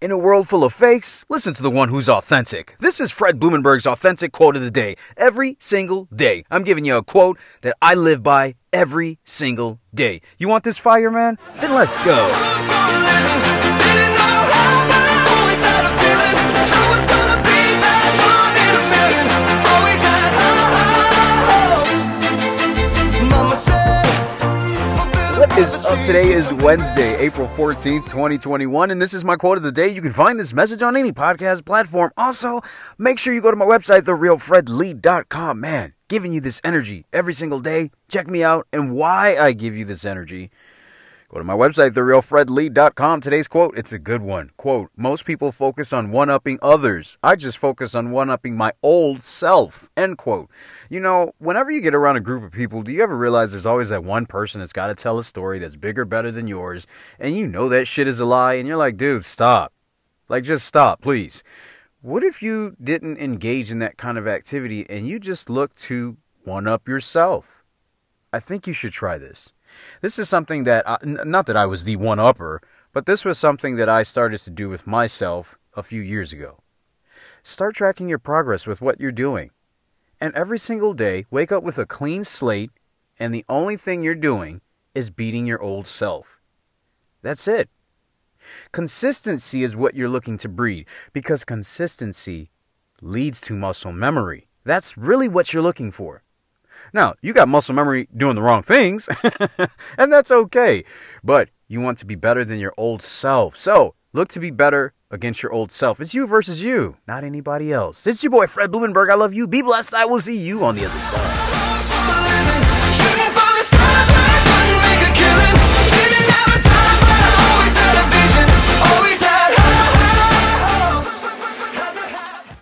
In a world full of fakes, listen to the one who's authentic. This is Fred Blumenberg's authentic quote of the day. Every single day, I'm giving you a quote that I live by every single day. You want this fire, man? Then let's go. Today is Wednesday, April 14th, 2021, and this is my quote of the day. You can find this message on any podcast platform. Also, make sure you go to my website, therealfredlee.com. Man, giving you this energy every single day. Check me out and why I give you this energy. Go to my website, therealfredlee.com. Today's quote, it's a good one. Quote, most people focus on one-upping others. I just focus on one-upping my old self. End quote. You know, whenever you get around a group of people, do you ever realize there's always that one person that's got to tell a story that's bigger, better than yours, and you know that shit is a lie, and you're like, dude, stop. Like, just stop, please. What if you didn't engage in that kind of activity and you just look to one up yourself? I think you should try this. This is something that, I, n- not that I was the one upper, but this was something that I started to do with myself a few years ago. Start tracking your progress with what you're doing. And every single day, wake up with a clean slate, and the only thing you're doing is beating your old self. That's it. Consistency is what you're looking to breed because consistency leads to muscle memory. That's really what you're looking for. Now, you got muscle memory doing the wrong things, and that's okay. But you want to be better than your old self. So, look to be better against your old self. It's you versus you, not anybody else. It's your boy, Fred Blumenberg. I love you. Be blessed. I will see you on the other side.